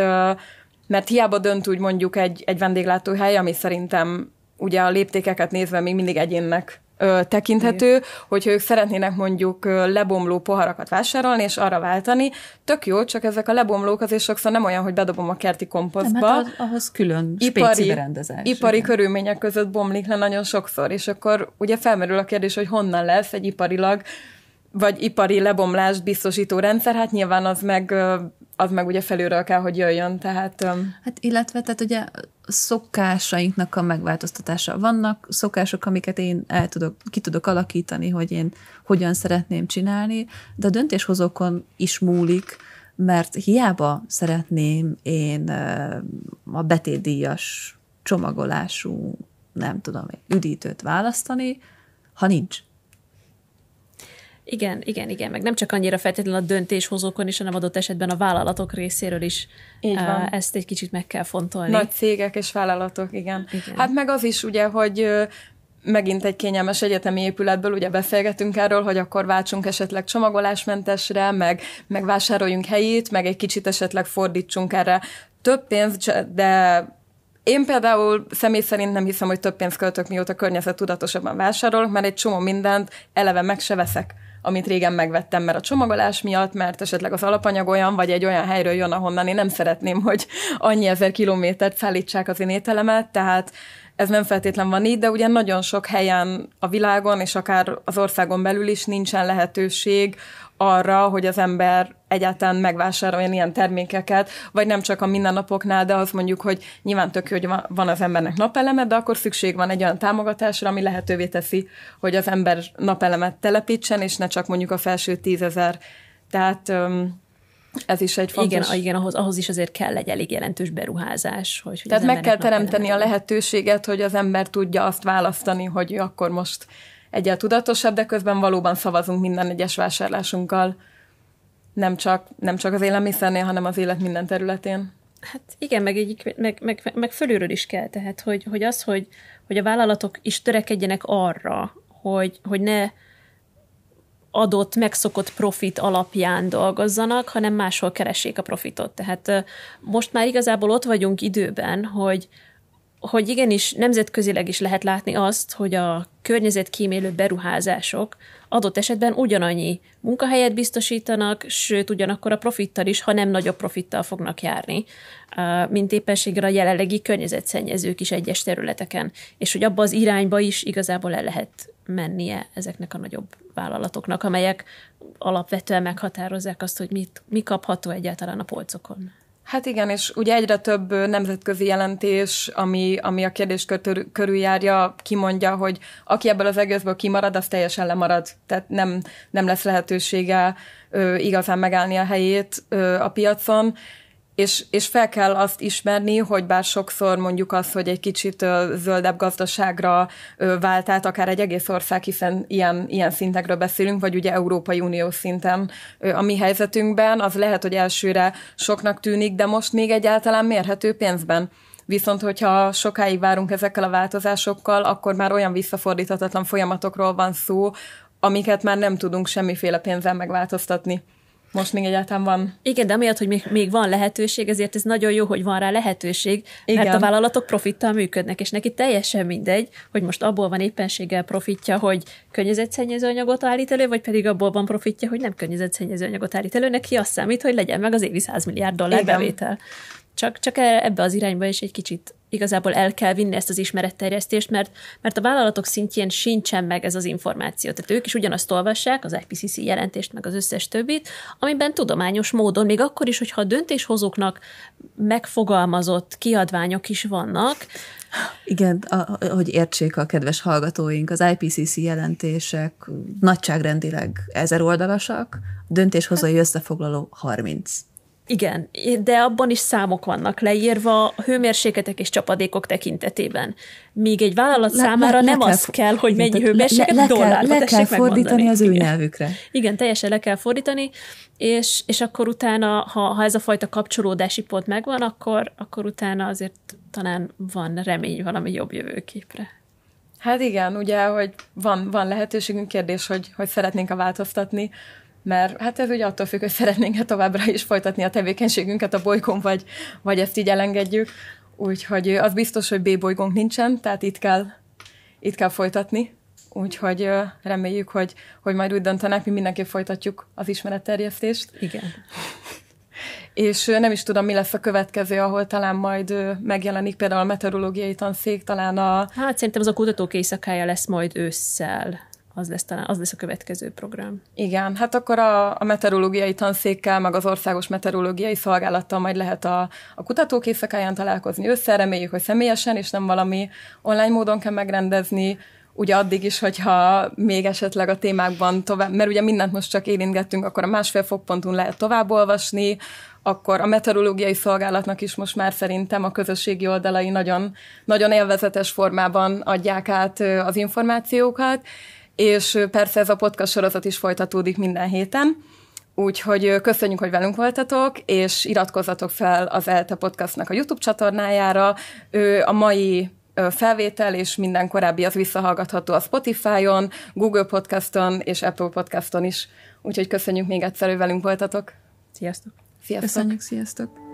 mert hiába dönt úgy mondjuk egy, egy vendéglátóhely, ami szerintem ugye a léptékeket nézve még mindig egyénnek ö, tekinthető, Igen. hogyha ők szeretnének mondjuk ö, lebomló poharakat vásárolni, és arra váltani, tök jó, csak ezek a lebomlók azért sokszor nem olyan, hogy bedobom a kerti komposztba. Nem, hát ahhoz külön ipari, berendezés. Ipari igen. körülmények között bomlik le nagyon sokszor, és akkor ugye felmerül a kérdés, hogy honnan lesz egy iparilag vagy ipari lebomlást biztosító rendszer, hát nyilván az meg, az meg ugye felülről kell, hogy jöjjön, tehát... Hát illetve, tehát ugye szokásainknak a megváltoztatása. Vannak szokások, amiket én el tudok, ki tudok alakítani, hogy én hogyan szeretném csinálni, de a döntéshozókon is múlik, mert hiába szeretném én a betétdíjas csomagolású, nem tudom, üdítőt választani, ha nincs. Igen, igen, igen, meg nem csak annyira feltétlenül a döntéshozókon is, hanem adott esetben a vállalatok részéről is Így van. ezt egy kicsit meg kell fontolni. Nagy cégek és vállalatok, igen. igen. Hát meg az is ugye, hogy megint egy kényelmes egyetemi épületből ugye beszélgetünk erről, hogy akkor váltsunk esetleg csomagolásmentesre, meg, meg vásároljunk helyét, meg egy kicsit esetleg fordítsunk erre több pénzt, de én például személy szerint nem hiszem, hogy több pénzt költök, mióta környezet tudatosabban vásárolok, mert egy csomó mindent eleve meg se veszek amit régen megvettem, mert a csomagolás miatt, mert esetleg az alapanyag olyan, vagy egy olyan helyről jön, ahonnan én nem szeretném, hogy annyi ezer kilométert szállítsák az én ételemet, tehát ez nem feltétlen van így, de ugye nagyon sok helyen a világon, és akár az országon belül is nincsen lehetőség arra, hogy az ember egyáltalán megvásároljon ilyen termékeket, vagy nem csak a mindennapoknál, de az mondjuk, hogy nyilván tök jó, hogy van az embernek napeleme, de akkor szükség van egy olyan támogatásra, ami lehetővé teszi, hogy az ember napelemet telepítsen, és ne csak mondjuk a felső tízezer. Tehát ez is egy fontos... Igen, igen ahhoz, ahhoz is azért kell egy elég jelentős beruházás. Hogy, hogy Tehát meg kell teremteni a lehetőséget, hogy az ember tudja azt választani, hogy akkor most egyel tudatosabb, de közben valóban szavazunk minden egyes vásárlásunkkal, nem csak, nem csak az élelmiszernél, hanem az élet minden területén. Hát igen, meg, egy, meg, meg, meg fölülről is kell, tehát hogy, hogy az, hogy, hogy a vállalatok is törekedjenek arra, hogy, hogy ne adott, megszokott profit alapján dolgozzanak, hanem máshol keressék a profitot. Tehát most már igazából ott vagyunk időben, hogy, hogy igenis nemzetközileg is lehet látni azt, hogy a környezetkímélő beruházások adott esetben ugyanannyi munkahelyet biztosítanak, sőt ugyanakkor a profittal is, ha nem nagyobb profittal fognak járni, mint éppenséggel a jelenlegi környezetszennyezők is egyes területeken, és hogy abba az irányba is igazából el lehet mennie ezeknek a nagyobb vállalatoknak, amelyek alapvetően meghatározzák azt, hogy mit, mi kapható egyáltalán a polcokon. Hát igen, és ugye egyre több nemzetközi jelentés, ami, ami a kérdéskör körüljárja, kimondja, hogy aki ebből az egészből kimarad, az teljesen lemarad. Tehát nem, nem lesz lehetősége ö, igazán megállni a helyét ö, a piacon és, és fel kell azt ismerni, hogy bár sokszor mondjuk az, hogy egy kicsit zöldebb gazdaságra vált át akár egy egész ország, hiszen ilyen, ilyen szintekről beszélünk, vagy ugye Európai Unió szinten a mi helyzetünkben, az lehet, hogy elsőre soknak tűnik, de most még egyáltalán mérhető pénzben. Viszont, hogyha sokáig várunk ezekkel a változásokkal, akkor már olyan visszafordíthatatlan folyamatokról van szó, amiket már nem tudunk semmiféle pénzzel megváltoztatni most még egyáltalán van. Igen, de amiatt, hogy még, még van lehetőség, ezért ez nagyon jó, hogy van rá lehetőség, Igen. mert a vállalatok profittal működnek, és neki teljesen mindegy, hogy most abból van éppenséggel profitja, hogy környezetszennyező anyagot állít elő, vagy pedig abból van profitja, hogy nem környezetszennyező anyagot állít elő, neki azt számít, hogy legyen meg az évi 100 milliárd dollár Igen. bevétel. Csak, csak ebbe az irányba is egy kicsit igazából el kell vinni ezt az ismeretterjesztést, mert, mert a vállalatok szintjén sincsen meg ez az információ. Tehát ők is ugyanazt olvassák, az IPCC jelentést, meg az összes többit, amiben tudományos módon, még akkor is, hogyha a döntéshozóknak megfogalmazott kiadványok is vannak, igen, a, hogy értsék a kedves hallgatóink, az IPCC jelentések nagyságrendileg ezer oldalasak, döntéshozói összefoglaló 30. Igen, de abban is számok vannak leírva a hőmérsékletek és csapadékok tekintetében. Míg egy vállalat le, számára le, nem le az kell, hogy mennyi hőmérséklet, le, dollárba le, le kell fordítani az ő Igen. nyelvükre. Igen, teljesen le kell fordítani, és, és akkor utána, ha, ha ez a fajta kapcsolódási pont megvan, akkor, akkor utána azért talán van remény valami jobb jövőképre. Hát igen, ugye, hogy van, van lehetőségünk, kérdés, hogy, hogy szeretnénk a változtatni, mert hát ez ugye attól függ, hogy szeretnénk-e továbbra is folytatni a tevékenységünket a bolygón, vagy, vagy ezt így elengedjük. Úgyhogy az biztos, hogy B bolygónk nincsen, tehát itt kell, itt kell folytatni. Úgyhogy reméljük, hogy, hogy majd úgy döntenek, mi mindenképp folytatjuk az ismeretterjesztést. Igen. És nem is tudom, mi lesz a következő, ahol talán majd megjelenik például a meteorológiai tanszék, talán a... Hát szerintem az a kutatók éjszakája lesz majd ősszel az lesz talán, az lesz a következő program. Igen, hát akkor a, a meteorológiai tanszékkel, meg az országos meteorológiai szolgálattal majd lehet a, a kutatók éjszakáján találkozni össze, reméljük, hogy személyesen, és nem valami online módon kell megrendezni, ugye addig is, hogyha még esetleg a témákban tovább, mert ugye mindent most csak érintgettünk, akkor a másfél fokponton lehet tovább olvasni, akkor a meteorológiai szolgálatnak is most már szerintem a közösségi oldalai nagyon, nagyon élvezetes formában adják át az információkat, és persze ez a podcast sorozat is folytatódik minden héten, úgyhogy köszönjük, hogy velünk voltatok, és iratkozzatok fel az ELTE podcastnak a YouTube csatornájára. A mai felvétel és minden korábbi az visszahallgatható a Spotify-on, Google Podcaston és Apple Podcaston is. Úgyhogy köszönjük még egyszer, hogy velünk voltatok. Sziasztok! Sziasztok! Köszönjük, sziasztok!